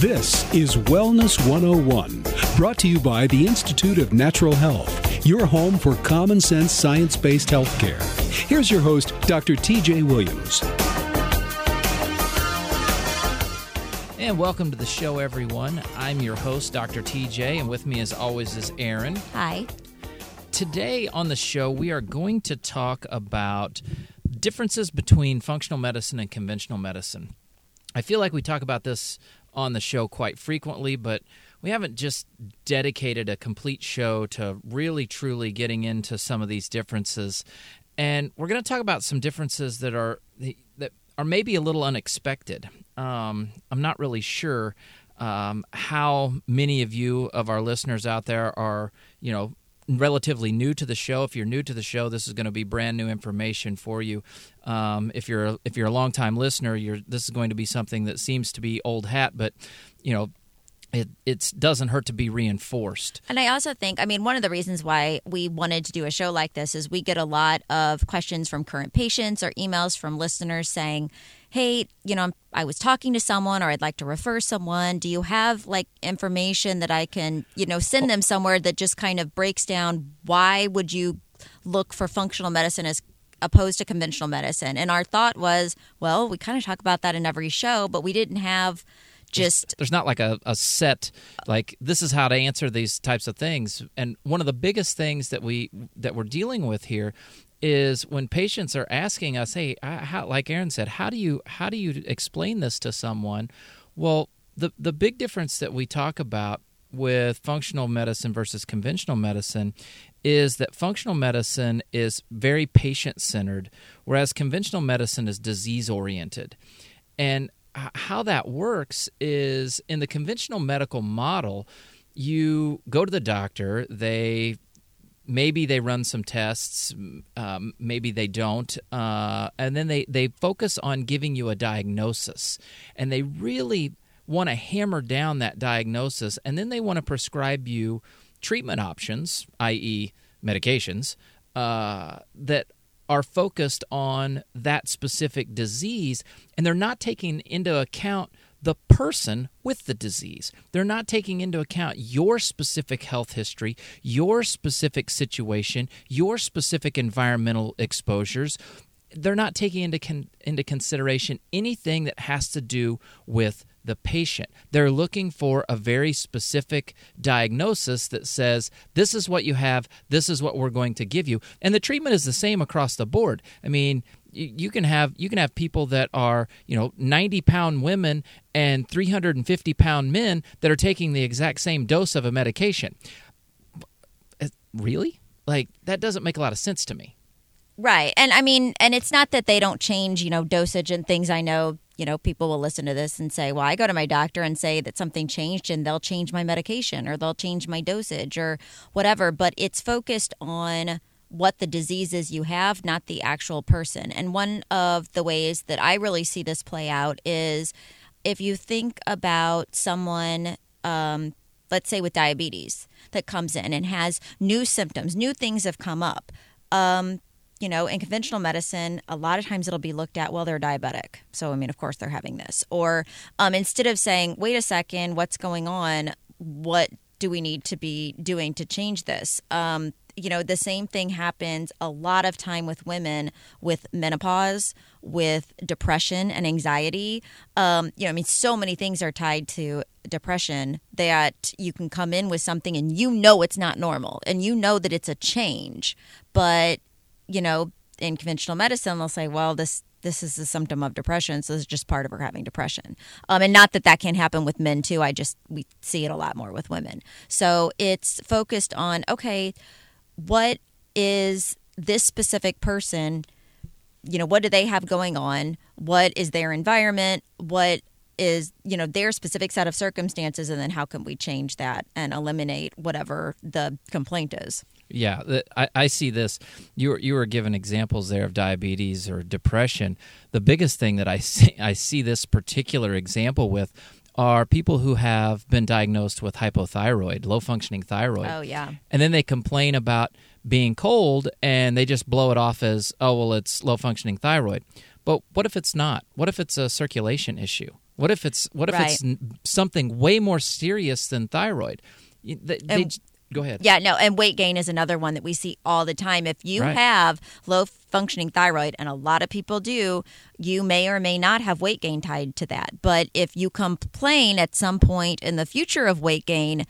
This is Wellness 101, brought to you by the Institute of Natural Health, your home for common sense science based healthcare. Here's your host, Dr. TJ Williams. And welcome to the show, everyone. I'm your host, Dr. TJ, and with me, as always, is Aaron. Hi. Today on the show, we are going to talk about differences between functional medicine and conventional medicine. I feel like we talk about this on the show quite frequently, but we haven't just dedicated a complete show to really truly getting into some of these differences. And we're going to talk about some differences that are that are maybe a little unexpected. Um, I'm not really sure um, how many of you of our listeners out there are, you know, relatively new to the show. If you're new to the show, this is going to be brand new information for you. Um, if you're if you're a long time listener, you're this is going to be something that seems to be old hat, but you know it it doesn't hurt to be reinforced. And I also think, I mean, one of the reasons why we wanted to do a show like this is we get a lot of questions from current patients or emails from listeners saying, "Hey, you know, I was talking to someone or I'd like to refer someone. Do you have like information that I can, you know, send them somewhere that just kind of breaks down why would you look for functional medicine as opposed to conventional medicine?" And our thought was, well, we kind of talk about that in every show, but we didn't have just there's, there's not like a, a set like this is how to answer these types of things and one of the biggest things that we that we're dealing with here is when patients are asking us hey how, like aaron said how do you how do you explain this to someone well the the big difference that we talk about with functional medicine versus conventional medicine is that functional medicine is very patient centered, whereas conventional medicine is disease oriented. And how that works is in the conventional medical model, you go to the doctor, they maybe they run some tests, um, maybe they don't, uh, and then they, they focus on giving you a diagnosis. And they really want to hammer down that diagnosis, and then they want to prescribe you treatment options, i.e., medications, uh, that are focused on that specific disease and they're not taking into account the person with the disease. They're not taking into account your specific health history, your specific situation, your specific environmental exposures. They're not taking into con- into consideration anything that has to do with the patient. They're looking for a very specific diagnosis that says, this is what you have, this is what we're going to give you. And the treatment is the same across the board. I mean, you can have you can have people that are you know 90 pound women and 350 pound men that are taking the exact same dose of a medication uh, really like that doesn't make a lot of sense to me right and i mean and it's not that they don't change you know dosage and things i know you know, people will listen to this and say, well, I go to my doctor and say that something changed and they'll change my medication or they'll change my dosage or whatever. But it's focused on what the disease is you have, not the actual person. And one of the ways that I really see this play out is if you think about someone, um, let's say with diabetes, that comes in and has new symptoms, new things have come up. Um, you know, in conventional medicine, a lot of times it'll be looked at, well, they're diabetic. So, I mean, of course they're having this. Or um, instead of saying, wait a second, what's going on? What do we need to be doing to change this? Um, you know, the same thing happens a lot of time with women with menopause, with depression and anxiety. Um, you know, I mean, so many things are tied to depression that you can come in with something and you know it's not normal and you know that it's a change, but you know, in conventional medicine, they'll say, well, this this is a symptom of depression, so is just part of her having depression. Um, and not that that can happen with men too. I just we see it a lot more with women. So it's focused on okay, what is this specific person? You know, what do they have going on? What is their environment? What is you know their specific set of circumstances and then how can we change that and eliminate whatever the complaint is yeah, I, I see this. You were, you were given examples there of diabetes or depression. The biggest thing that I see, I see this particular example with are people who have been diagnosed with hypothyroid, low functioning thyroid. Oh, yeah. And then they complain about being cold and they just blow it off as, oh, well, it's low functioning thyroid. But what if it's not? What if it's a circulation issue? What if it's what if Right. it's something way more serious than thyroid? They, they go ahead. Yeah, no, and weight gain is another one that we see all the time. If you Right. have low functioning thyroid, and a lot of people do, you may or may not have weight gain tied to that. But if you complain at some point in the future of weight gain,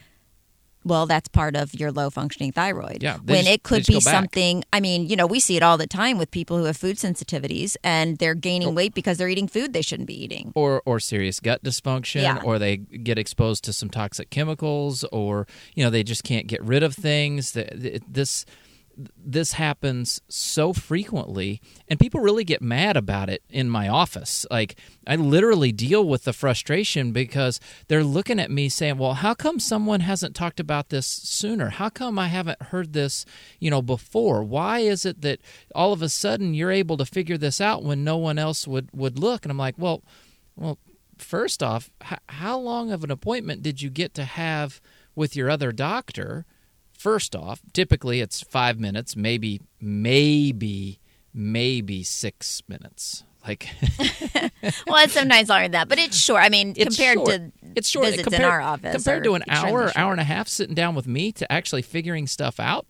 well, that's part of your low functioning thyroid. Yeah, when just- it could be something, I mean, you know, we see it all the time with people who have food sensitivities and they're gaining weight because they're eating food they shouldn't be eating. or or serious gut dysfunction Yeah. or they get exposed to some toxic chemicals or you know they just can't get rid of things Th- th- this this happens so frequently and people really get mad about it in my office. Like i literally deal with the frustration because they're looking at me saying well how come someone hasn't talked about this sooner? How come i haven't heard this you know before? Why is it that all of a sudden you're able to figure this out when no one else would would look? And i'm like well well, first off, h- how long of an appointment did you get to have with your other doctor? First off, typically it's five minutes, maybe, maybe, maybe six minutes. Like well, it's sometimes longer than that, but it's short. I mean, it's compared short. to it's short visits compared, in our office, compared to an hour, hour and a half sitting down with me to actually figuring stuff out.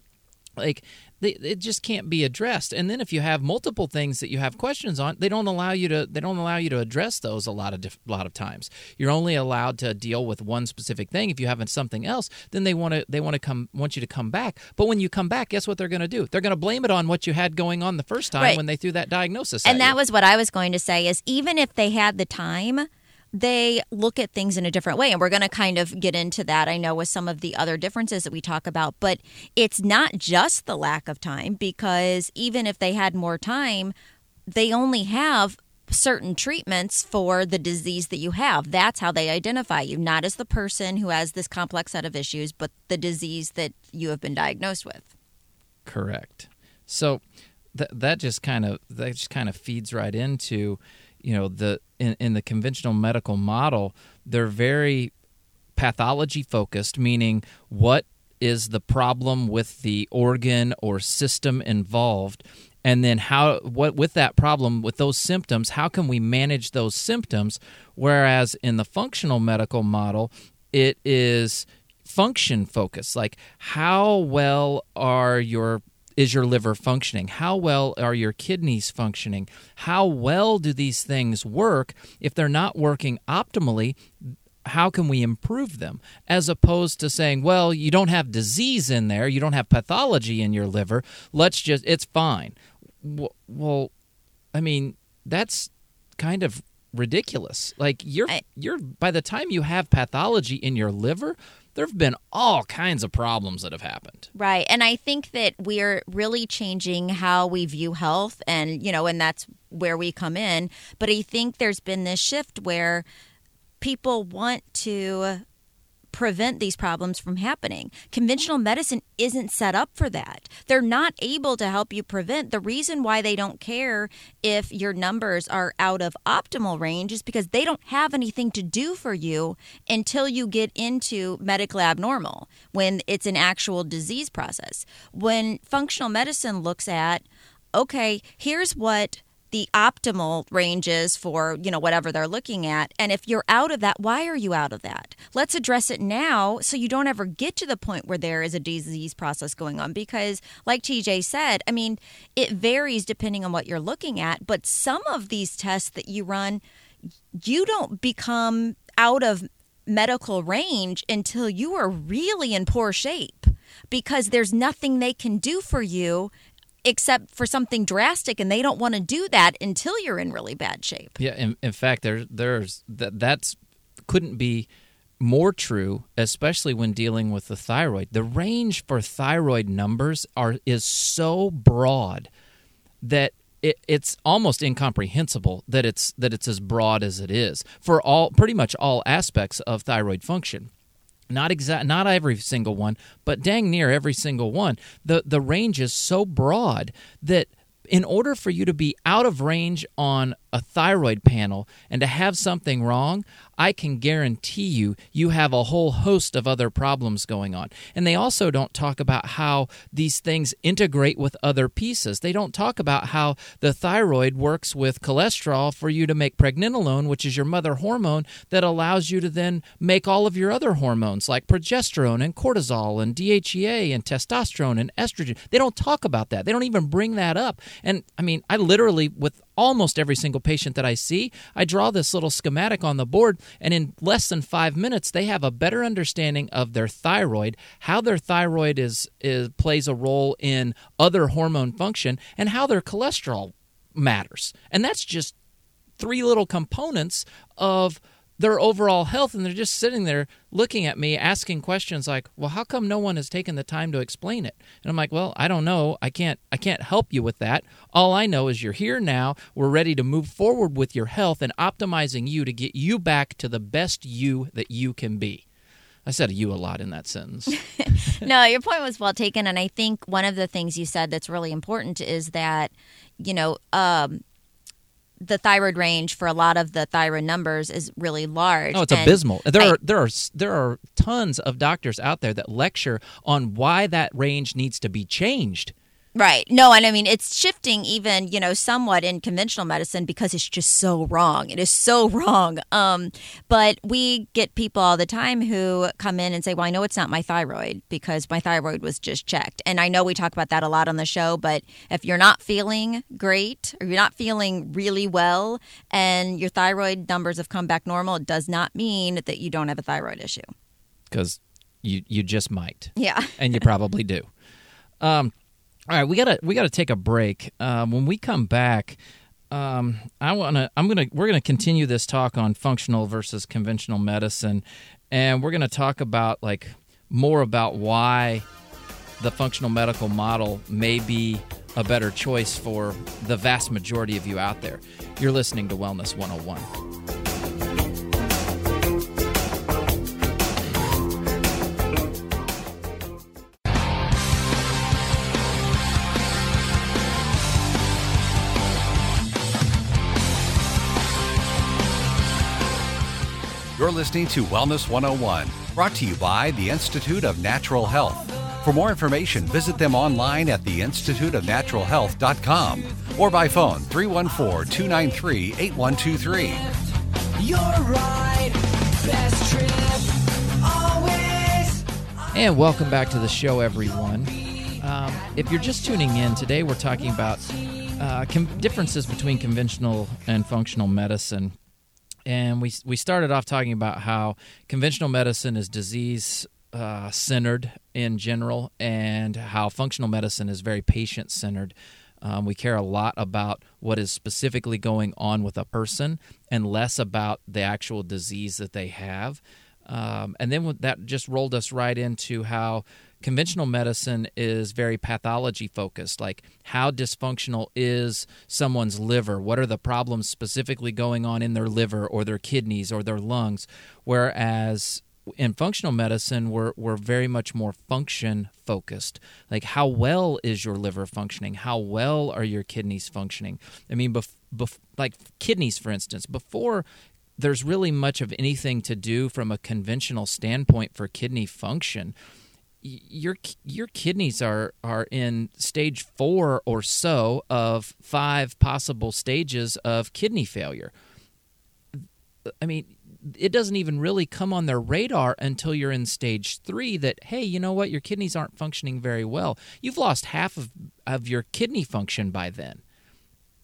Like they, it just can't be addressed. And then if you have multiple things that you have questions on, they don't allow you to they don't allow you to address those a lot of diff, lot of times. You're only allowed to deal with one specific thing. If you have something else, then they want to they want to come want you to come back. But when you come back, guess what they're going to do? They're going to blame it on what you had going on the first time Right. when they threw that diagnosis. and at that you. was what I was going to say is even if they had the time, they look at things in a different way. And we're going to kind of get into that, I know, with some of the other differences that we talk about. But it's not just the lack of time because even if they had more time, they only have certain treatments for the disease that you have. That's how they identify you, not as the person who has this complex set of issues, but the disease that you have been diagnosed with. Correct. So that that just kind of that just kind of feeds right into, you know, the in, in the conventional medical model, they're very pathology focused, meaning what is the problem with the organ or system involved? And then how what with that problem with those symptoms how can we manage those symptoms? Whereas in the functional medical model it is function focused. Like how well are your is your liver functioning? How well are your kidneys functioning? How well do these things work? If they're not working optimally how can we improve them? As opposed to saying well you don't have disease in there you don't have pathology in your liver let's just it's fine. Well i mean that's kind of ridiculous. Like you're I- you're by the time you have pathology in your liver there've been all kinds of problems that have happened Right. And I think that we're really changing how we view health and, you know, and that's where we come in. But I think there's been this shift where people want to prevent these problems from happening. Conventional medicine isn't set up for that. They're not able to help you prevent. The reason why they don't care if your numbers are out of optimal range is because they don't have anything to do for you until you get into medically abnormal when it's an actual disease process. When functional medicine looks at okay, here's what the optimal ranges for, you know, whatever they're looking at. And if you're out of that, why are you out of that? Let's address it now so you don't ever get to the point where there is a disease process going on. Because, like TJ said, I mean, it varies depending on what you're looking at. But some of these tests that you run, you don't become out of medical range until you are really in poor shape because there's nothing they can do for you except for something drastic and they don't want to do that until you're in really bad shape. Yeah, in, in fact, there there's that that's couldn't be more true, especially when dealing with the thyroid. The range for thyroid numbers are is so broad that it, it's almost incomprehensible that it's that it's as broad as it is for all pretty much all aspects of thyroid function not exact not every single one but dang near every single one. The the range is so broad that in order for you to be out of range on a thyroid panel and to have something wrong I can guarantee you, you have a whole host of other problems going on. And they also don't talk about how these things integrate with other pieces. They don't talk about how the thyroid works with cholesterol for you to make pregnenolone, which is your mother hormone that allows you to then make all of your other hormones like progesterone and cortisol and DHEA and testosterone and estrogen. They don't talk about that. They don't even bring that up. And I mean, I literally, with almost every single patient that I see, I draw this little schematic on the board, and in less than five minutes, they have a better understanding of their thyroid, how their thyroid is, is plays a role in other hormone function, and how their cholesterol matters. And that's just three little components of their overall health and they're just sitting there looking at me asking questions like well how come no one has taken the time to explain it and i'm like well i don't know i can't i can't help you with that all i know is you're here now we're ready to move forward with your health and optimizing you to get you back to the best you that you can be I said you a lot in that sentence. no, your point was well taken. And I think one of the things you said that's really important is that, you know, um, the thyroid range for a lot of the thyroid numbers is really large. Oh, it's and abysmal. There I, are there are there are tons of doctors out there that lecture on why that range needs to be changed. Right. No, and I mean it's shifting even, you know, somewhat in conventional medicine because it's just so wrong. It is so wrong. Um, but we get people all the time who come in and say, "Well, I know it's not my thyroid because my thyroid was just checked." And I know we talk about that a lot on the show, but if you're not feeling great or you're not feeling really well and your thyroid numbers have come back normal, it does not mean that you don't have a thyroid issue. Cuz you you just might. Yeah. and you probably do. Um all right, we gotta we gotta take a break. Um, when we come back, um, I wanna I'm gonna we're gonna continue this talk on functional versus conventional medicine, and we're gonna talk about like more about why the functional medical model may be a better choice for the vast majority of you out there. You're listening to Wellness 101. You're listening to Wellness 101, brought to you by the Institute of Natural Health. For more information, visit them online at theinstituteofnaturalhealth.com or by phone 314 293 8123. You're right, best trip, always. And welcome back to the show, everyone. Um, if you're just tuning in, today we're talking about uh, com- differences between conventional and functional medicine and we we started off talking about how conventional medicine is disease uh, centered in general, and how functional medicine is very patient centered. Um, we care a lot about what is specifically going on with a person, and less about the actual disease that they have. Um, and then that just rolled us right into how conventional medicine is very pathology focused like how dysfunctional is someone's liver? What are the problems specifically going on in their liver or their kidneys or their lungs? Whereas in functional medicine we're, we're very much more function focused. Like how well is your liver functioning? How well are your kidneys functioning? I mean bef- bef- like kidneys for instance before there's really much of anything to do from a conventional standpoint for kidney function your your kidneys are are in stage 4 or so of five possible stages of kidney failure. I mean it doesn't even really come on their radar until you're in stage 3 that hey you know what? Your kidneys aren't functioning very well. You've lost half of of your kidney function by then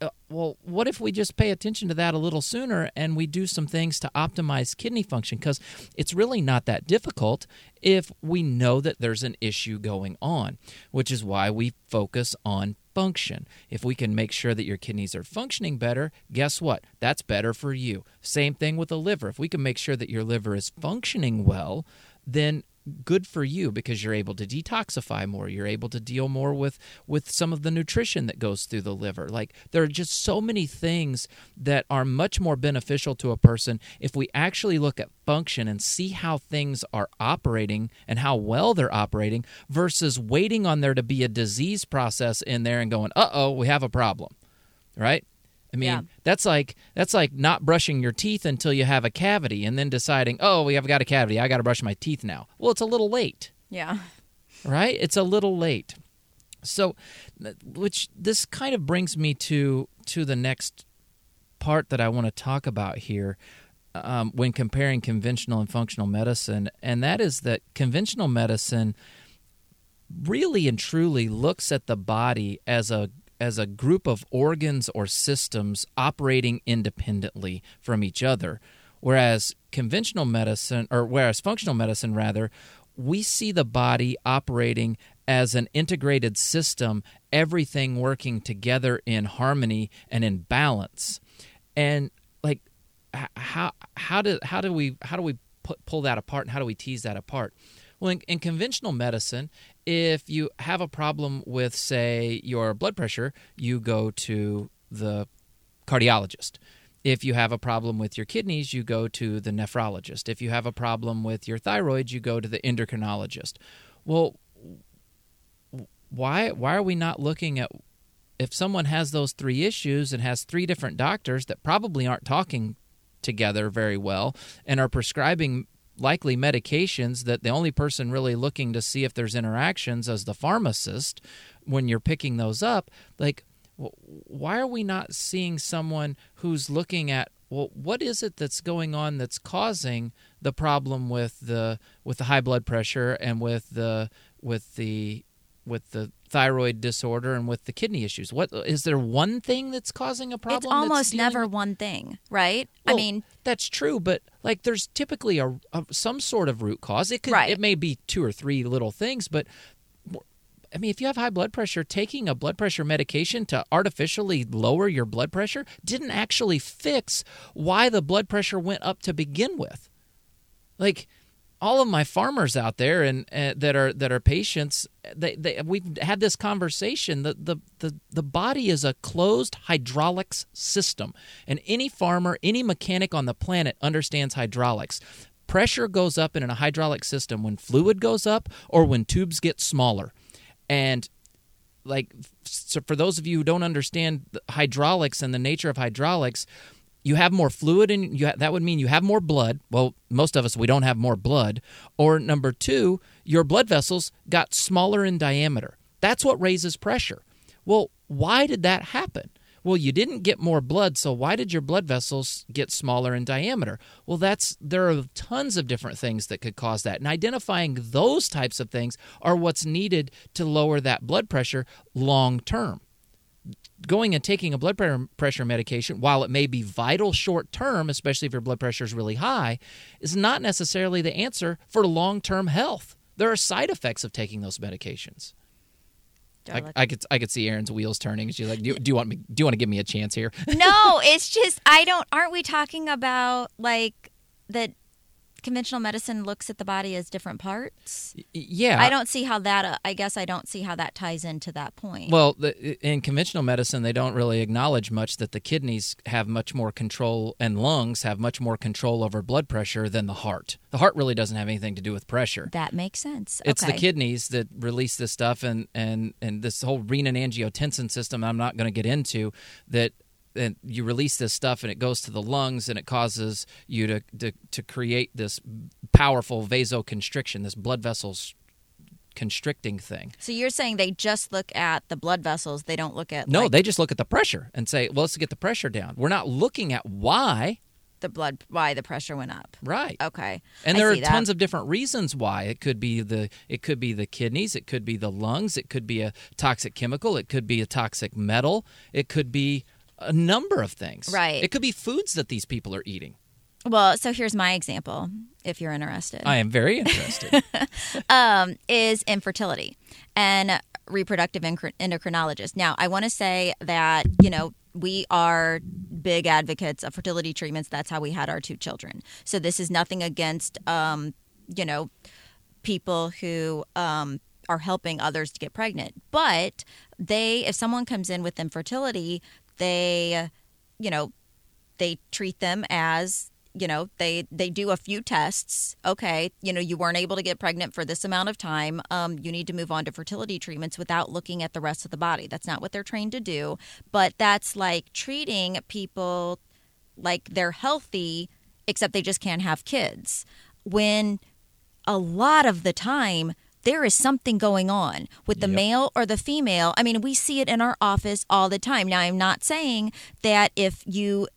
uh, well, what if we just pay attention to that a little sooner and we do some things to optimize kidney function? Because it's really not that difficult if we know that there's an issue going on, which is why we focus on function. If we can make sure that your kidneys are functioning better, guess what? That's better for you. Same thing with the liver. If we can make sure that your liver is functioning well, then good for you because you're able to detoxify more. You're able to deal more with with some of the nutrition that goes through the liver. Like there are just so many things that are much more beneficial to a person if we actually look at function and see how things are operating and how well they're operating versus waiting on there to be a disease process in there and going uh-oh we have a problem right I mean, Yeah. that's like that's like not brushing your teeth until you have a cavity and then deciding, "Oh, we have got a cavity. I got to brush my teeth now." Well, it's a little late Yeah. right? It's a little late. So, which this kind of brings me to to the next part that I want to talk about here um, when comparing conventional and functional medicine, and that is that conventional medicine really and truly looks at the body as a as a group of organs or systems operating independently from each other whereas conventional medicine or whereas functional medicine rather we see the body operating as an integrated system everything working together in harmony and in balance. And like how how do how do we how do we pu- pull that apart and how do we tease that apart well in, in conventional medicine if you have a problem with say your blood pressure you go to the cardiologist. If you have a problem with your kidneys you go to the nephrologist. If you have a problem with your thyroid you go to the endocrinologist. Well why why are we not looking at if someone has those three issues and has three different doctors that probably aren't talking together very well and are prescribing likely medications that the only person really looking to see if there's interactions as the pharmacist when you're picking those up like why are we not seeing someone who's looking at well what is it that's going on that's causing the problem with the with the high blood pressure and with the with the with the thyroid disorder and with the kidney issues what is there one thing that's causing a problem It's almost never with- one thing, right? I mean, that's true, but like there's typically a, a some sort of root cause. It could Right. it may be two or three little things, but I mean, if you have high blood pressure, taking a blood pressure medication to artificially lower your blood pressure didn't actually fix why the blood pressure went up to begin with. Like all of my farmers out there and uh, that are that are patients, they, they we've had this conversation. The, the the the body is a closed hydraulics system, and any farmer, any mechanic on the planet understands hydraulics. Pressure goes up in a hydraulic system when fluid goes up or when tubes get smaller, and like so for those of you who don't understand hydraulics and the nature of hydraulics you have more fluid and you ha- that would mean you have more blood. Well most of us we don't have more blood. Or number 2 your blood vessels got smaller in diameter. That's what raises pressure. Well why did that happen? Well you didn't get more blood so why did your blood vessels get smaller in diameter? Well that's there are tons of different things that could cause that. And identifying those types of things are what's needed to lower that blood pressure long term going and taking a blood pressure medication, while it may be vital short term, especially if your blood pressure is really high, is not necessarily the answer for long term health. There are side effects of taking those medications. I, I could I could see Aaron's wheels turning. She's like, do you, do you want me? Do you want to give me a chance here? no, it's just I don't. Aren't we talking about like that? Conventional medicine looks at the body as different parts. Yeah, I don't see how that. Uh, I guess I don't see how that ties into that point. Well, the, in conventional medicine, they don't really acknowledge much that the kidneys have much more control and lungs have much more control over blood pressure than the heart. The heart really doesn't have anything to do with pressure. that makes sense. It's the kidneys that release this stuff, and and and this whole renin-angiotensin system. I'm not going to get into that. And you release this stuff, and it goes to the lungs, and it causes you to to, to create this powerful vasoconstriction, this blood vessels constricting thing. So you're saying they just look at the blood vessels. They don't look at No, like, they just look at the pressure and say, "Well, let's get the pressure down." We're not looking at why, the blood why the pressure went up. right? Okay. And there are that. tons of different reasons why. It could be the it could be the kidneys, it could be the lungs, it could be a toxic chemical, it could be a toxic metal, it could be a number of things. Right. It could be foods that these people are eating. Well, so here's my example, if you're interested. I am very interested. um, is infertility and reproductive endoc- endocrinologist. Now, I want to say that, you know, we are big advocates of fertility treatments. That's how we had our two children. So this is nothing against, um, you know, people who um, are helping others to get pregnant. But they, if someone comes in with infertility, they, you know, they treat them as you know they they do a few tests. Okay you know you weren't able to get pregnant for this amount of time. Um, you need to move on to fertility treatments without looking at the rest of the body. That's not what they're trained to do. But that's like treating people like they're healthy except they just can't have kids. When a lot of the time there is something going on with the Yep. male or the female. I mean, we see it in our office all the time. Now, I'm not saying that if you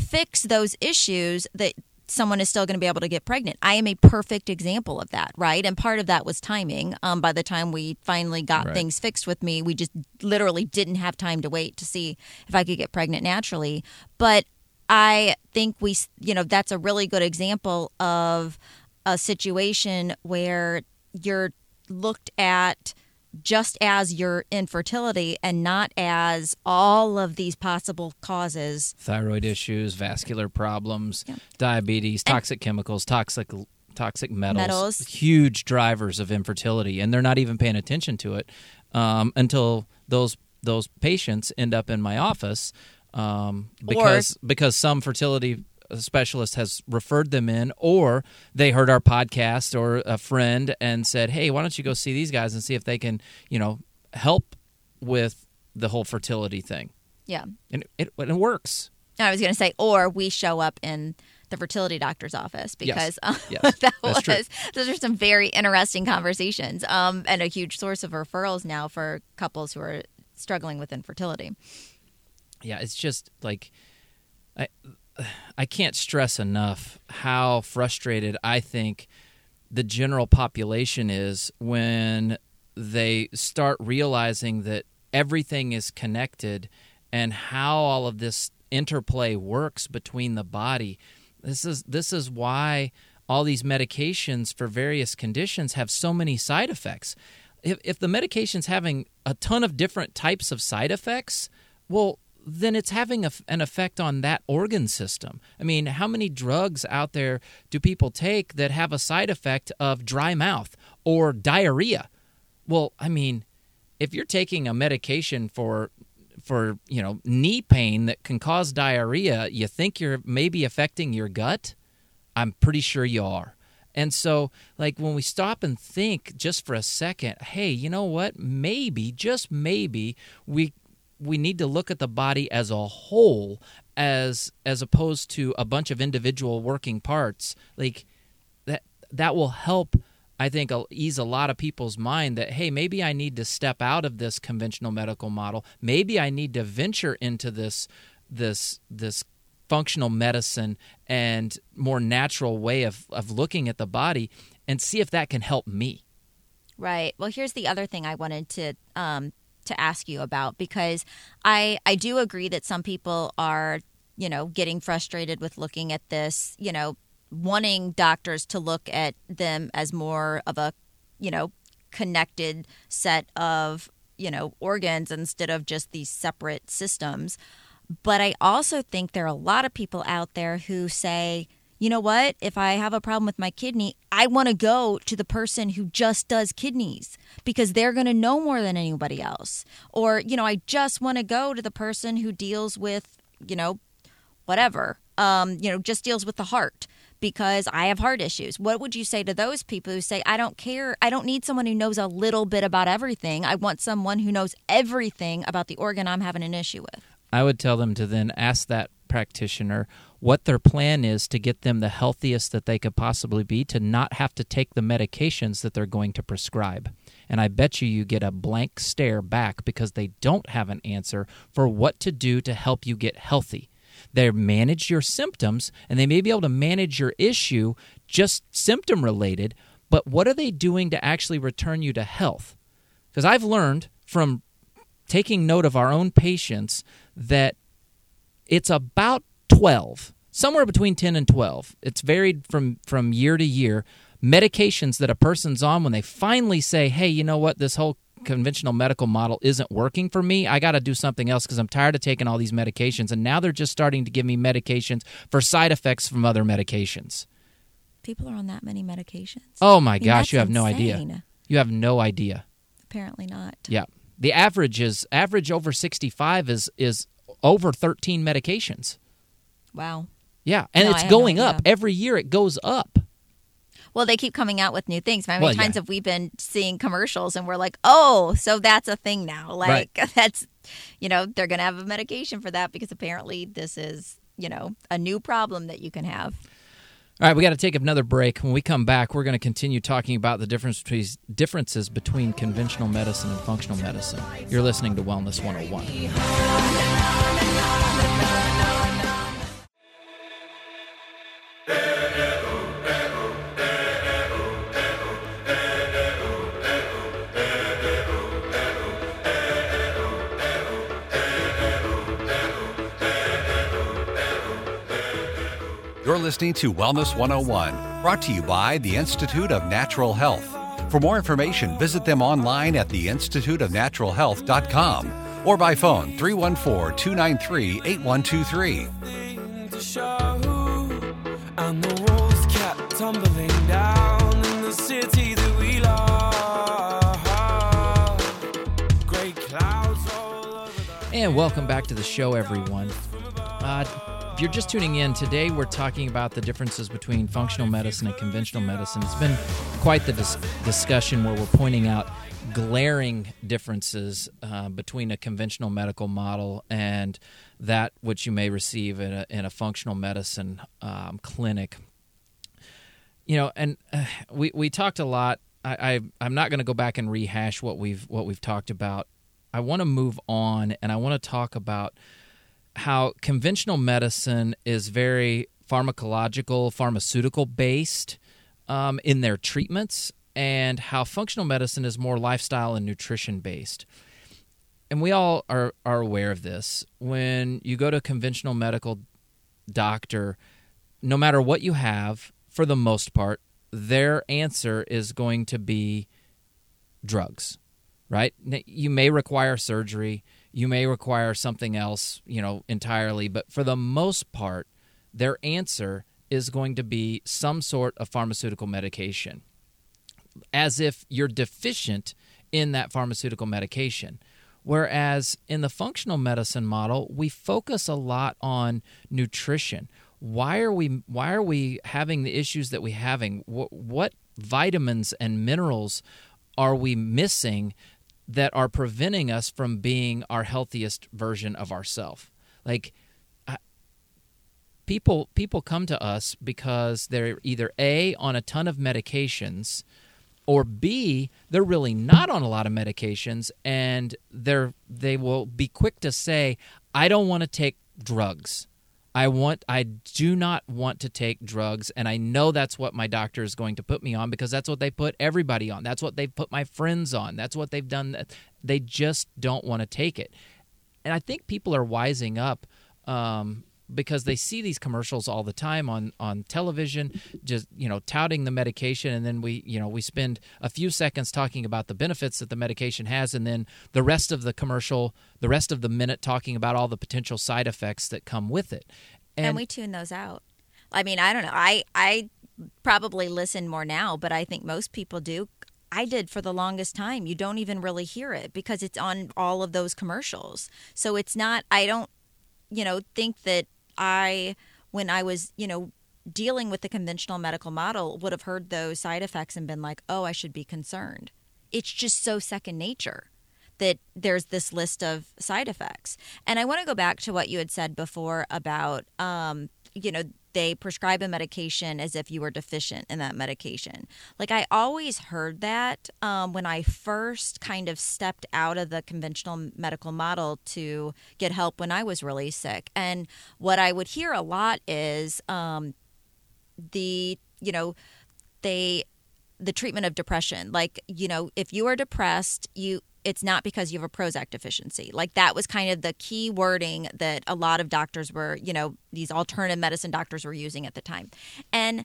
fix those issues that someone is still going to be able to get pregnant. I am a perfect example of that, right? And part of that was timing. Um, by the time we finally got Right. things fixed with me, we just literally didn't have time to wait to see if I could get pregnant naturally. But I think we, you know, that's a really good example of a situation where you're looked at just as your infertility and not as all of these possible causes. Thyroid issues, vascular problems, Yeah. diabetes, toxic chemicals, toxic toxic metals, Metals. huge drivers of infertility, and they're not even paying attention to it um, until those those patients end up in my office um, because because some fertility specialist has referred them in or they heard our podcast or a friend and said hey why don't you go see these guys and see if they can you know help with the whole fertility thing Yeah. and it, it works I was going to say, or we show up in the fertility doctor's office because um, Yes, that that's was true. those are some very interesting conversations um, and a huge source of referrals now for couples who are struggling with infertility. yeah it's just like i i can't stress enough how frustrated i think the general population is when they start realizing that everything is connected and how all of this interplay works between the body. This is this is why all these medications for various conditions have so many side effects. If, if the medication's having a ton of different types of side effects well then it's having a, an effect on that organ system. I mean, how many drugs out there do people take that have a side effect of dry mouth or diarrhea? Well, I mean, if you're taking a medication for for, you know, knee pain that can cause diarrhea, you think you're maybe affecting your gut? I'm pretty sure you are. And so, like, when we stop and think just for a second, hey, you know what? Maybe, just maybe, we we need to look at the body as a whole as as opposed to a bunch of individual working parts. Like that that will help i think ease a lot of people's mind that hey maybe i need to step out of this conventional medical model. Maybe i need to venture into this this this functional medicine and more natural way of of looking at the body and see if that can help me. Right. Well, here's the other thing I wanted to um, to ask you about because I I do agree that some people are you know getting frustrated with looking at this you know wanting doctors to look at them as more of a you know connected set of you know organs instead of just these separate systems. But I also think there are a lot of people out there who say, you know what? If I have a problem with my kidney, I want to go to the person who just does kidneys because they're going to know more than anybody else. Or, you know, I just want to go to the person who deals with, you know, whatever, um, you know, just deals with the heart because I have heart issues. What would you say to those people who say, I don't care, I don't need someone who knows a little bit about everything. I want someone who knows everything about the organ I'm having an issue with? I would tell them to then ask that practitioner what their plan is to get them the healthiest that they could possibly be to not have to take the medications that they're going to prescribe. And I bet you you get a blank stare back because they don't have an answer for what to do to help you get healthy. They manage your symptoms and they may be able to manage your issue just symptom related, but what are they doing to actually return you to health? Because I've learned from taking note of our own patients that it's about 12 somewhere between 10 and 12 it's varied from from year to year. Medications that a person's on when they finally say hey you know what? This whole conventional medical model isn't working for me. I got to do something else because i'm tired of taking all these medications and now they're just starting to give me medications for side effects from other medications. People are on that many medications. oh my I mean, gosh you have no idea. you have no idea. Apparently not. yeah. The average is average over 65 is is over 13 medications. Wow. Yeah, and No, it's had no going up every year. It goes up. Well, they keep coming out with new things. How many Well, yeah. times have we been seeing commercials and we're like, oh, so that's a thing now? Like, that's, you know, they're going to have a medication for that because apparently this is, you know, a new problem that you can have. All right, we got to take another break. When we come back, we're going to continue talking about the difference between differences between conventional medicine and functional medicine. You're listening to Wellness 101. You're listening to Wellness 101, brought to you by the Institute of Natural Health. For more information, visit them online at theinstituteofnaturalhealth.com or by phone 314 293 8123. Kept tumbling down in the city that we love great clouds all over the And welcome back to the show, everyone. Uh, if you're just tuning in, today we're talking about the differences between functional medicine and conventional medicine. It's been quite the dis- discussion where we're pointing out glaring differences uh, between a conventional medical model and that which you may receive in a, in a functional medicine um, clinic you know, and uh, we we talked a lot. I, I I'm not going to go back and rehash what we've what we've talked about. I want to move on, and I want to talk about how conventional medicine is very pharmacological, pharmaceutical based um, in their treatments, and how functional medicine is more lifestyle and nutrition based. And we all are are aware of this. When you go to a conventional medical doctor, no matter what you have, for the most part, their answer is going to be drugs, right? You may require surgery, you may require something else, you know, entirely, but for the most part, their answer is going to be some sort of pharmaceutical medication, as if you're deficient in that pharmaceutical medication. Whereas in the functional medicine model, we focus a lot on nutrition. Why are we why are we having the issues that we're having? What, what vitamins and minerals are we missing that are preventing us from being our healthiest version of ourselves? Like people people come to us because they're either A on a ton of medications or B, they're really not on a lot of medications, and they're they will be quick to say, "I don't want to take drugs. I want I do not want to take drugs, and I know that's what my doctor is going to put me on because that's what they put everybody on. That's what they've put my friends on. That's what they've done. They just don't want to take it, and I think people are wising up." Um, because they see these commercials all the time on on television just you know touting the medication and then we you know we spend a few seconds talking about the benefits that the medication has and then the rest of the commercial the rest of the minute talking about all the potential side effects that come with it And, we tune those out. I mean, I don't know. I I probably listen more now, but I think most people do. I did for the longest time. You don't even really hear it because it's on all of those commercials. So it's not I don't you know think that I when I was, you know, dealing with the conventional medical model would have heard those side effects and been like, "Oh, I should be concerned." It's just so second nature that there's this list of side effects. And I want to go back to what you had said before about, um, you know, they prescribe a medication as if you were deficient in that medication. Like I always heard that um, when I first kind of stepped out of the conventional medical model to get help when I was really sick. And what I would hear a lot is um, the, you know, they the treatment of depression. Like, you know, if you are depressed, you it's not because you have a Prozac deficiency. Like that was kind of the key wording that a lot of doctors were, you know, these alternative medicine doctors were using at the time. And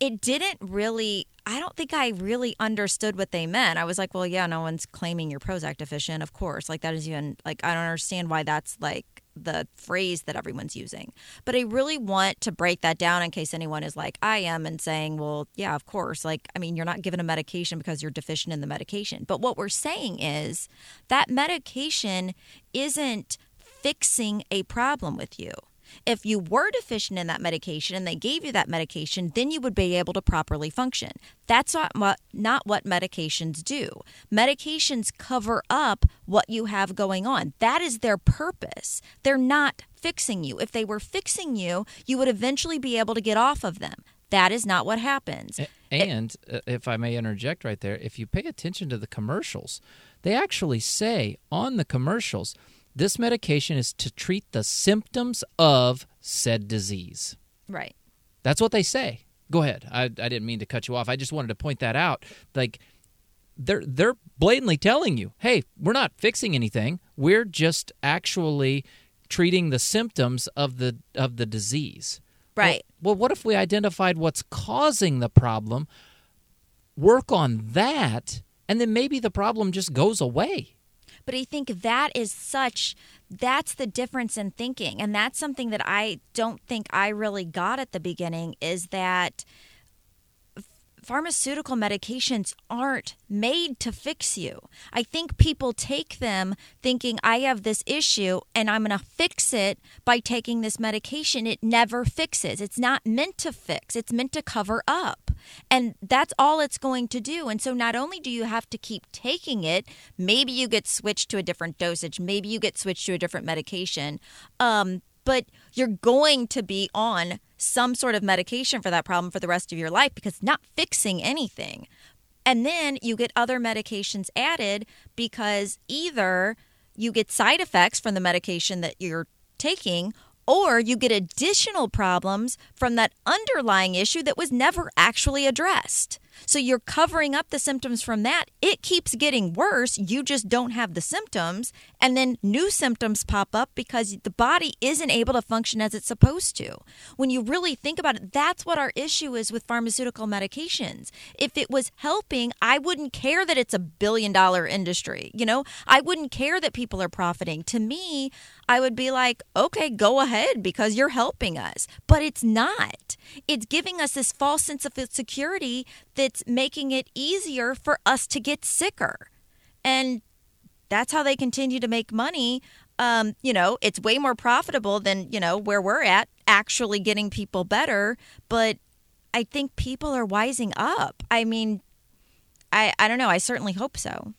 it didn't really I don't think I really understood what they meant. I was like, well, yeah, no one's claiming you're Prozac deficient, of course. Like that is even like I don't understand why that's like the phrase that everyone's using. But I really want to break that down in case anyone is like I am and saying, well, yeah, of course. Like, I mean, you're not given a medication because you're deficient in the medication. But what we're saying is that medication isn't fixing a problem with you. If you were deficient in that medication and they gave you that medication, then you would be able to properly function. That's not what, not what medications do. Medications cover up what you have going on. That is their purpose. They're not fixing you. If they were fixing you, you would eventually be able to get off of them. That is not what happens. And uh, if I may interject right there, if you pay attention to the commercials, they actually say on the commercials, this medication is to treat the symptoms of said disease. Right. That's what they say. Go ahead. I, I didn't mean to cut you off. I just wanted to point that out. Like they're they're blatantly telling you, "Hey, we're not fixing anything. We're just actually treating the symptoms of the of the disease." Right. Well, well, what if we identified what's causing the problem, work on that, and then maybe the problem just goes away? But I think that is such that's the difference in thinking. And that's something that I don't think I really got at the beginning is that pharmaceutical medications aren't made to fix you. I think people take them thinking I have this issue and I'm going to fix it by taking this medication. It never fixes. It's not meant to fix. It's meant to cover up. And that's all it's going to do. And so not only do you have to keep taking it, maybe you get switched to a different dosage, maybe you get switched to a different medication. Um, but you're going to be on some sort of medication for that problem for the rest of your life because it's not fixing anything. And then you get other medications added because either you get side effects from the medication that you're taking or you get additional problems from that underlying issue that was never actually addressed. So you're covering up the symptoms from that. It keeps getting worse. You just don't have the symptoms. And then new symptoms pop up because the body isn't able to function as it's supposed to. When you really think about it, that's what our issue is with pharmaceutical medications. If it was helping, I wouldn't care that it's a billion dollar industry. You know, I wouldn't care that people are profiting. To me, I would be like, okay, go ahead because you're helping us. But it's not. It's giving us this false sense of security that's making it easier for us to get sicker. And that's how they continue to make money. Um, you know, it's way more profitable than, you know, where we're at, actually getting people better. But I think people are wising up. I mean, I, I don't know. I certainly hope so.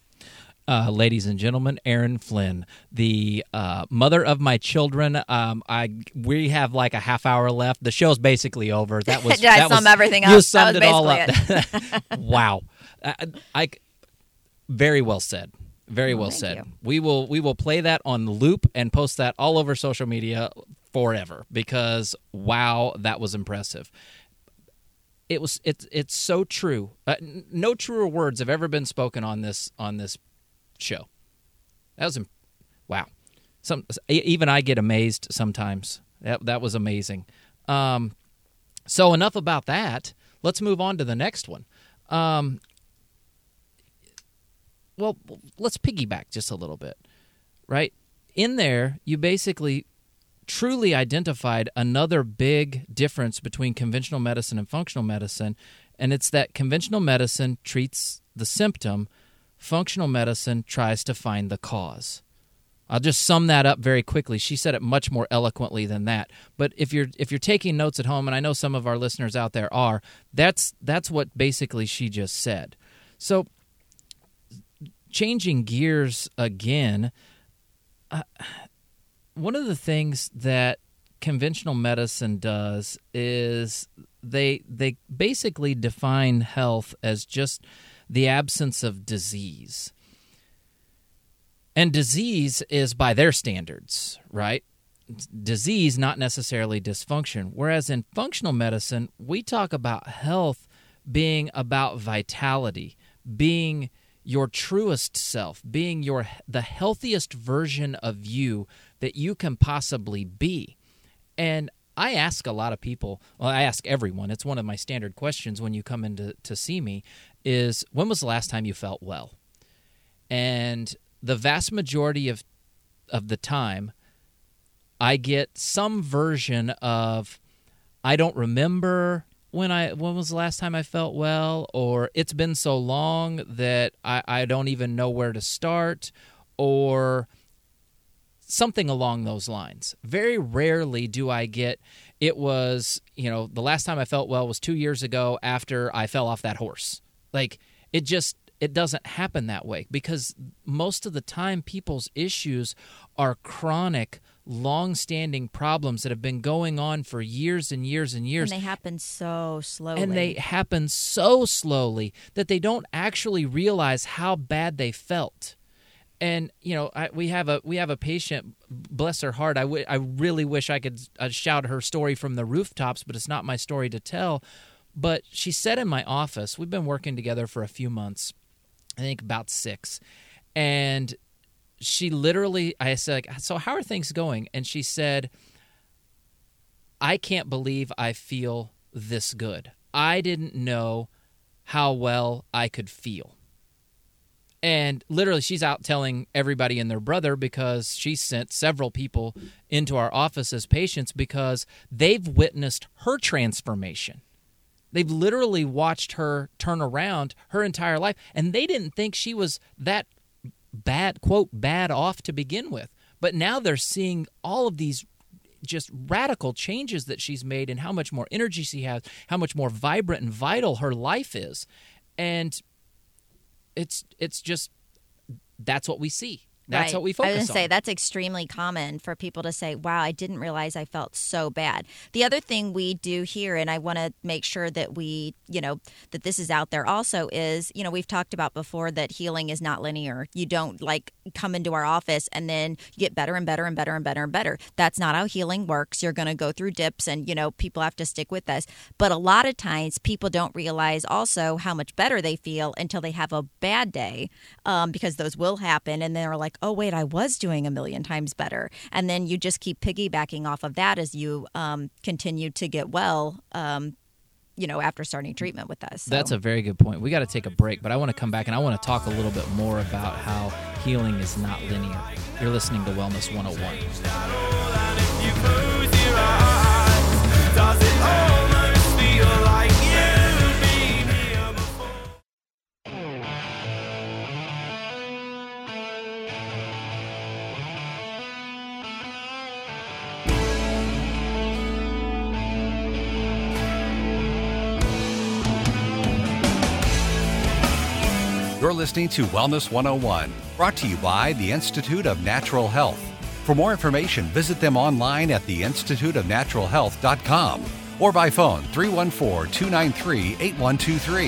Uh, ladies and gentlemen, Erin Flynn, the uh, mother of my children. Um, I we have like a half hour left. The show's basically over. That was Did I that sum was, everything You up? That summed it all up. wow, I, I very well said. Very well Oh, said. you. We will we will play that on loop and post that all over social media forever because wow, that was impressive it was it's it's so true. Uh, no truer words have ever been spoken on this on this show. That was wow. Some even I get amazed sometimes. That that was amazing. Um, so enough about that. Let's move on to the next one. Um, well, let's piggyback just a little bit, right? In there, you basically truly identified another big difference between conventional medicine and functional medicine, and it's that conventional medicine treats the symptom, functional medicine tries to find the cause. I'll just sum that up very quickly. She said it much more eloquently than that. But if you're if you're taking notes at home, and I know some of our listeners out there are, that's that's what basically she just said. So changing gears again, uh, one of the things that conventional medicine does is they they basically define health as just the absence of disease. And disease is by their standards, right? Disease, not necessarily dysfunction. Whereas in functional medicine, we talk about health being about vitality, being your truest self, being your the healthiest version of you that you can possibly be. And I ask a lot of people, well, I ask everyone, it's one of my standard questions when you come in to, to see me, is when was the last time you felt well? And the vast majority of of the time I get some version of I don't remember when I when was the last time I felt well, or it's been so long that I, I don't even know where to start, or something along those lines. Very rarely do I get it was, you know, the last time I felt well was 2 years ago after I fell off that horse. Like it just it doesn't happen that way because most of the time people's issues are chronic long-standing problems that have been going on for years and years and years. And they happen so slowly. and they happen so slowly that they don't actually realize how bad they felt. And you know I, we have a we have a patient bless her heart I, w- I really wish i could uh, shout her story from the rooftops but it's not my story to tell but she said in my office we've been working together for a few months i think about six and she literally i said so how are things going? And she said i can't believe i feel this good. I didn't know how well i could feel. And literally she's out telling everybody and their brother because she sent several people into our office as patients because they've witnessed her transformation they've literally watched her turn around her entire life and they didn't think she was that bad quote bad off to begin with. But now they're seeing all of these just radical changes that she's made and how much more energy she has how much more vibrant and vital her life is. And it's it's just that's what we see that's Right. what we focus. I focus was gonna say that's extremely common for people to say, "Wow, I didn't realize I felt so bad." The other thing we do here, and I want to make sure that we, you know, that this is out there also is, you know, we've talked about before that healing is not linear. You don't like come into our office and then you get better and better and better and better and better. That's not how healing works. You're going to go through dips, and you know, people have to stick with us. But a lot of times, people don't realize also how much better they feel until they have a bad day, um, because those will happen, and they're like, "Oh wait, I was doing a million times better," and then you just keep piggybacking off of that as you um, continue to get well. Um, you know, after starting treatment with us. So. That's a very good point. We got to take a break, but I want to come back and I want to talk a little bit more about how healing is not linear. You're listening to Wellness 101. You're listening to Wellness 101, brought to you by the Institute of Natural Health. For more information, visit them online at theinstituteofnaturalhealth.com or by phone 314 293 8123.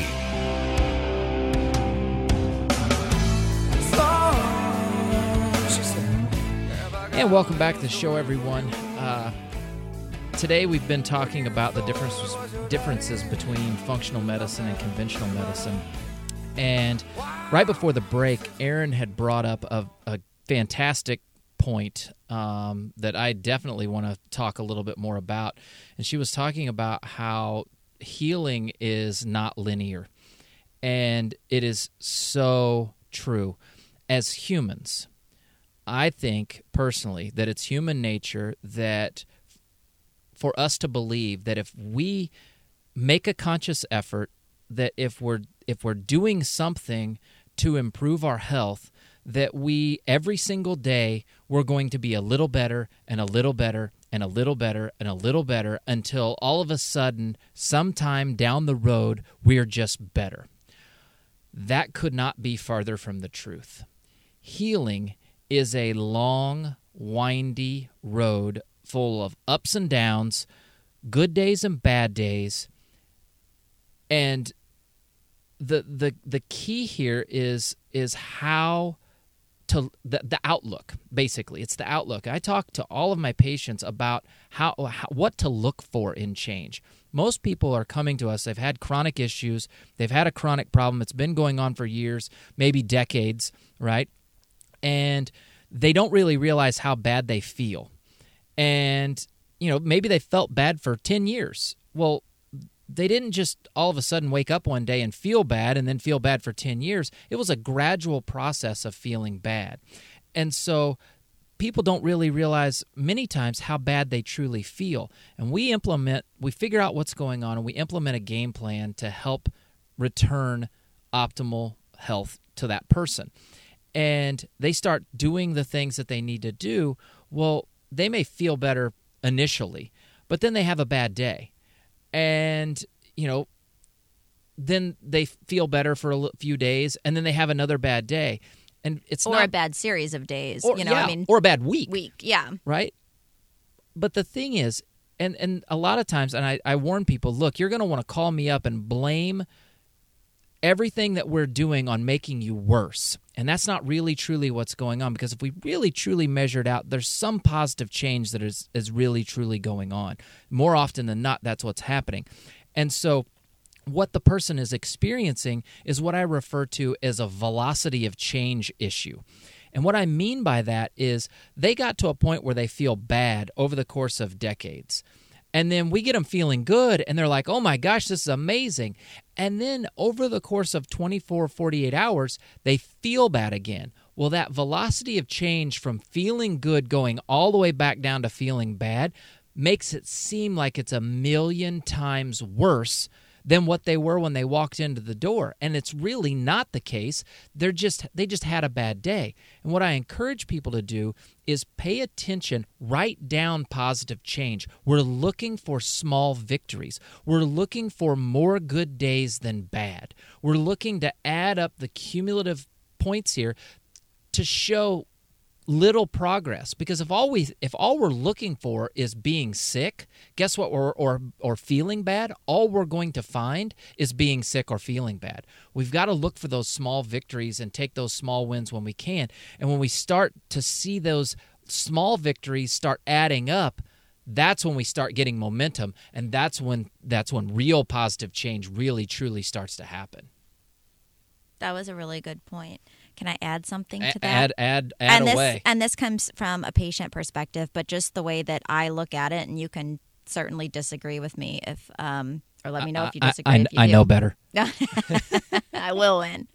And welcome back to the show, everyone. Uh, today we've been talking about the differences differences between functional medicine and conventional medicine. And right before the break, Erin had brought up a, a fantastic point um, that I definitely want to talk a little bit more about. And she was talking about how healing is not linear. And it is so true. As humans, I think personally that it's human nature that for us to believe that if we make a conscious effort that if we're if we're doing something to improve our health that we every single day we're going to be a little better and a little better and a little better and a little better until all of a sudden sometime down the road we're just better that could not be farther from the truth healing is a long, windy road full of ups and downs, good days and bad days. And the the the key here is is how to the, the outlook basically. It's the outlook. I talk to all of my patients about how, how what to look for in change. Most people are coming to us. They've had chronic issues. They've had a chronic problem. It's been going on for years maybe decades right? And they don't really realize how bad they feel. And, you know, maybe they felt bad for 10 years. Well, they didn't just all of a sudden wake up one day and feel bad and then feel bad for 10 years. It was a gradual process of feeling bad. And so people don't really realize many times how bad they truly feel. And we implement, we figure out what's going on and we implement a game plan to help return optimal health to that person. and they start doing the things that they need to do, well, they may feel better initially, but then they have a bad day. And, you know, then they feel better for a few days and then they have another bad day. And it's or not a bad series of days. or, you know, yeah, I mean, or a bad week week. Yeah. right? But the thing is, and and a lot of times, and I, I warn people, look, you're going to want to call me up and blame everything that we're doing on making you worse. And that's not really truly what's going on because if we really truly measured out, there's some positive change that is, is really truly going on. More often than not, that's what's happening. And so what the person is experiencing is what I refer to as a velocity of change issue. And what I mean by that is they got to a point where they feel bad over the course of decades. And then we get them feeling good and they're like, oh my gosh, this is amazing. And then over the course of 24, 48 hours, they feel bad again. Well, that velocity of change from feeling good going all the way back down to feeling bad makes it seem like it's a million times worse than what they were when they walked into the door. And it's really not the case. They're just they just had a bad day. And what i encourage people to do is pay attention write down positive change. We're looking for small victories. We're looking for more good days than bad. We're looking to add up the cumulative points here to show little progress because if all we if all we're looking for is being sick guess what we're or or feeling bad? All we're going to find is being sick or feeling bad. We've got to look for those small victories and take those small wins when we can. And when we start to see those small victories start adding up that's when we start getting momentum and that's when that's when real positive change really truly starts to happen. That was a really good point. Can I add something to that? add add add and this away and this comes from a patient perspective, but just the way that I look at it, and you can certainly disagree with me if um or let me know if you disagree. I, if you I know better I will win.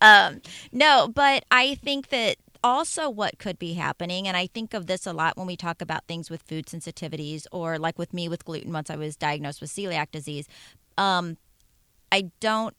Um, no, but I think that also what could be happening, and I think of this a lot when we talk about things with food sensitivities, or like with me with gluten once I was diagnosed with celiac disease. Um, I don't.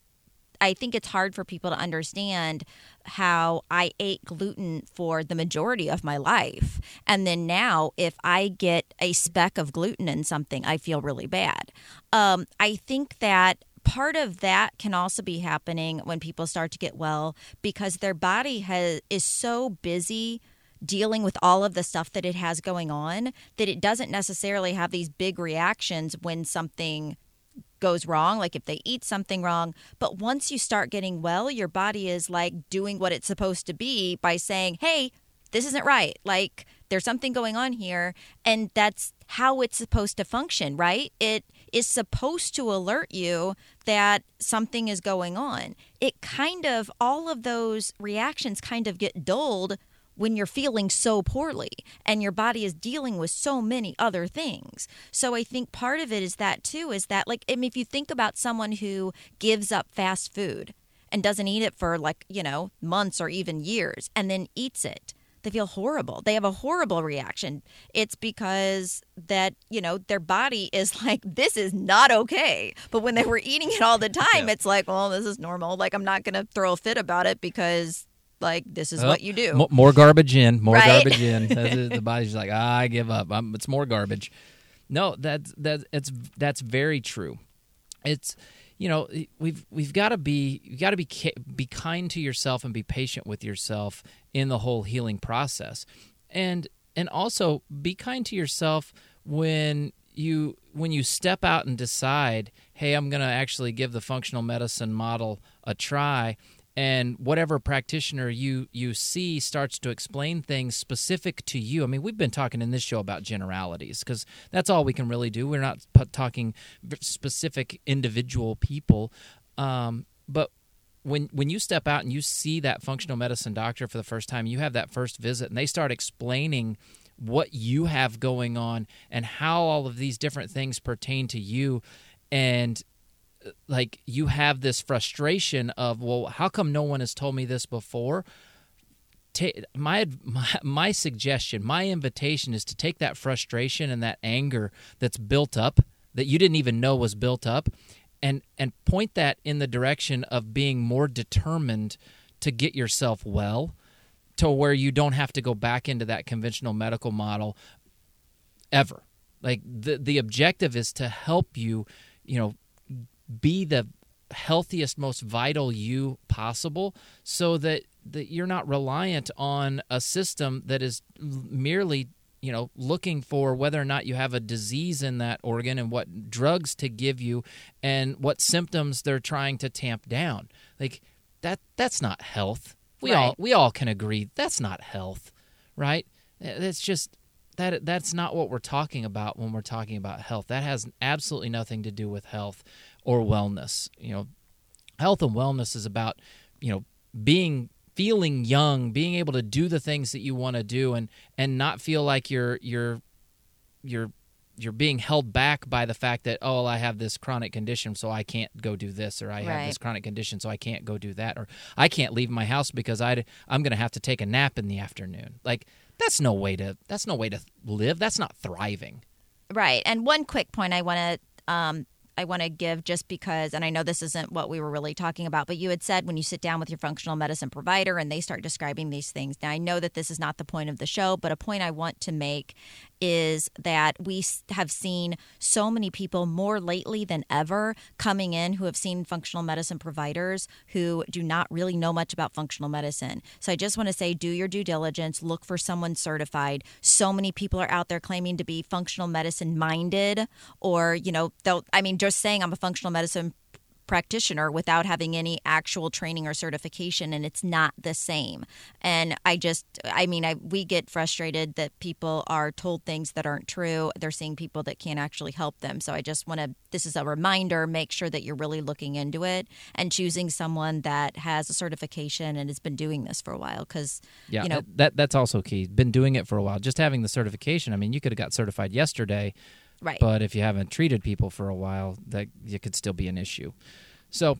I think it's hard for people to understand how I ate gluten for the majority of my life. And then now, if I get a speck of gluten in something, I feel really bad. Um, I think that part of that can also be happening when people start to get well because their body has is so busy dealing with all of the stuff that it has going on that it doesn't necessarily have these big reactions when something goes wrong, like if they eat something wrong. But once you start getting well, your body is like doing what it's supposed to be by saying, hey, this isn't right. Like there's something going on here. And that's how it's supposed to function, right? It is supposed to alert you that something is going on. It kind of, all of those reactions kind of get dulled when you're feeling so poorly and your body is dealing with so many other things. So I think part of it is that too is that like I mean if you think about someone who gives up fast food and doesn't eat it for like, you know, months or even years and then eats it they feel horrible. They have a horrible reaction. It's because that, you know, their body is like, this is not okay. But when they were eating it all the time, Yeah. it's like, well, this is normal. Like, I'm not going to throw a fit about it because, like, this is Oh, what you do. mo- more garbage in, more Right? garbage in. The body's like, ah, I give up. i it's more garbage. No, that's that's it's that's very true. It's you know we've we've got to be you got to be be kind to yourself and be patient with yourself in the whole healing process, and and also be kind to yourself when you when you step out and decide, hey, I'm going to actually give the functional medicine model a try and whatever practitioner you you see starts to explain things specific to you. I mean, we've been talking in this show about generalities because that's all we can really do. We're not p- talking specific individual people, um, but when when you step out and you see that functional medicine doctor for the first time, you have that first visit, and they start explaining what you have going on and how all of these different things pertain to you and like you have this frustration of well how come no one has told me this before Ta my, my my suggestion my invitation is to take that frustration and that anger that's built up that you didn't even know was built up and and point that in the direction of being more determined to get yourself well to where you don't have to go back into that conventional medical model ever. Like the the objective is to help you, you know, be the healthiest, most vital you possible so that that you're not reliant on a system that is merely you know looking for whether or not you have a disease in that organ and what drugs to give you and what symptoms they're trying to tamp down. Like that that's not health. We all Right. we all can agree that's not health right? That's just that that's not what we're talking about when we're talking about health. That has absolutely nothing to do with health or wellness. You know health and wellness is about you know being feeling young being able to do the things that you want to do and and not feel like you're you're you're you're being held back by the fact that oh I have this chronic condition so I can't go do this or I have this chronic condition so I can't go do that or I can't leave my house because I I'm going to have to take a nap in the afternoon. Like that's no way to that's no way to live. That's not thriving. Right. And one quick point I want to um, I want to give just because, and I know this isn't what we were really talking about, but you had said when you sit down with your functional medicine provider and they start describing these things. Now, I know that this is not the point of the show, but a point I want to make is that we have seen so many people more lately than ever coming in who have seen functional medicine providers who do not really know much about functional medicine. So I just want to say do your due diligence, look for someone certified. So many people are out there claiming to be functional medicine minded or, you know, they'll I mean just saying I'm a functional medicine practitioner without having any actual training or certification and it's not the same and i just i mean i we get frustrated that people are told things that aren't true they're seeing people that can't actually help them so i just want to this is a reminder make sure that you're really looking into it and choosing someone that has a certification and has been doing this for a while because Yeah, you know that that's also key. Been doing it for a while. Just having the certification. I mean, you could have got certified yesterday, right but if you haven't treated people for a while, that it could still be an issue. So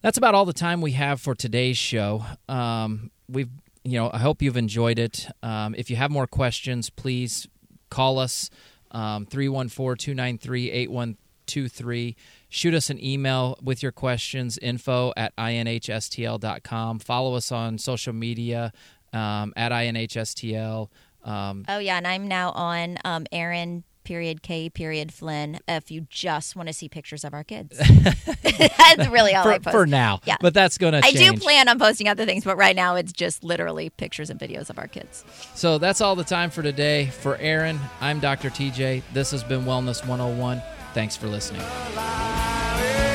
that's about all the time we have for today's show. Um, we've, you know, I hope you've enjoyed it. Um, if you have more questions, please call us um, 314-293-8123 shoot us an email with your questions info at inhstl.com follow us on social media um, at inhstl um, oh yeah and i'm now on um erin period k period flynn if you just want to see pictures of our kids that's really all i for, post for now Yeah. but that's going to I do plan on posting other things, but right now it's just literally pictures and videos of our kids. So that's all the time for today. For Erin, I'm Dr. TJ. This has been Wellness 101. Thanks for listening. alive.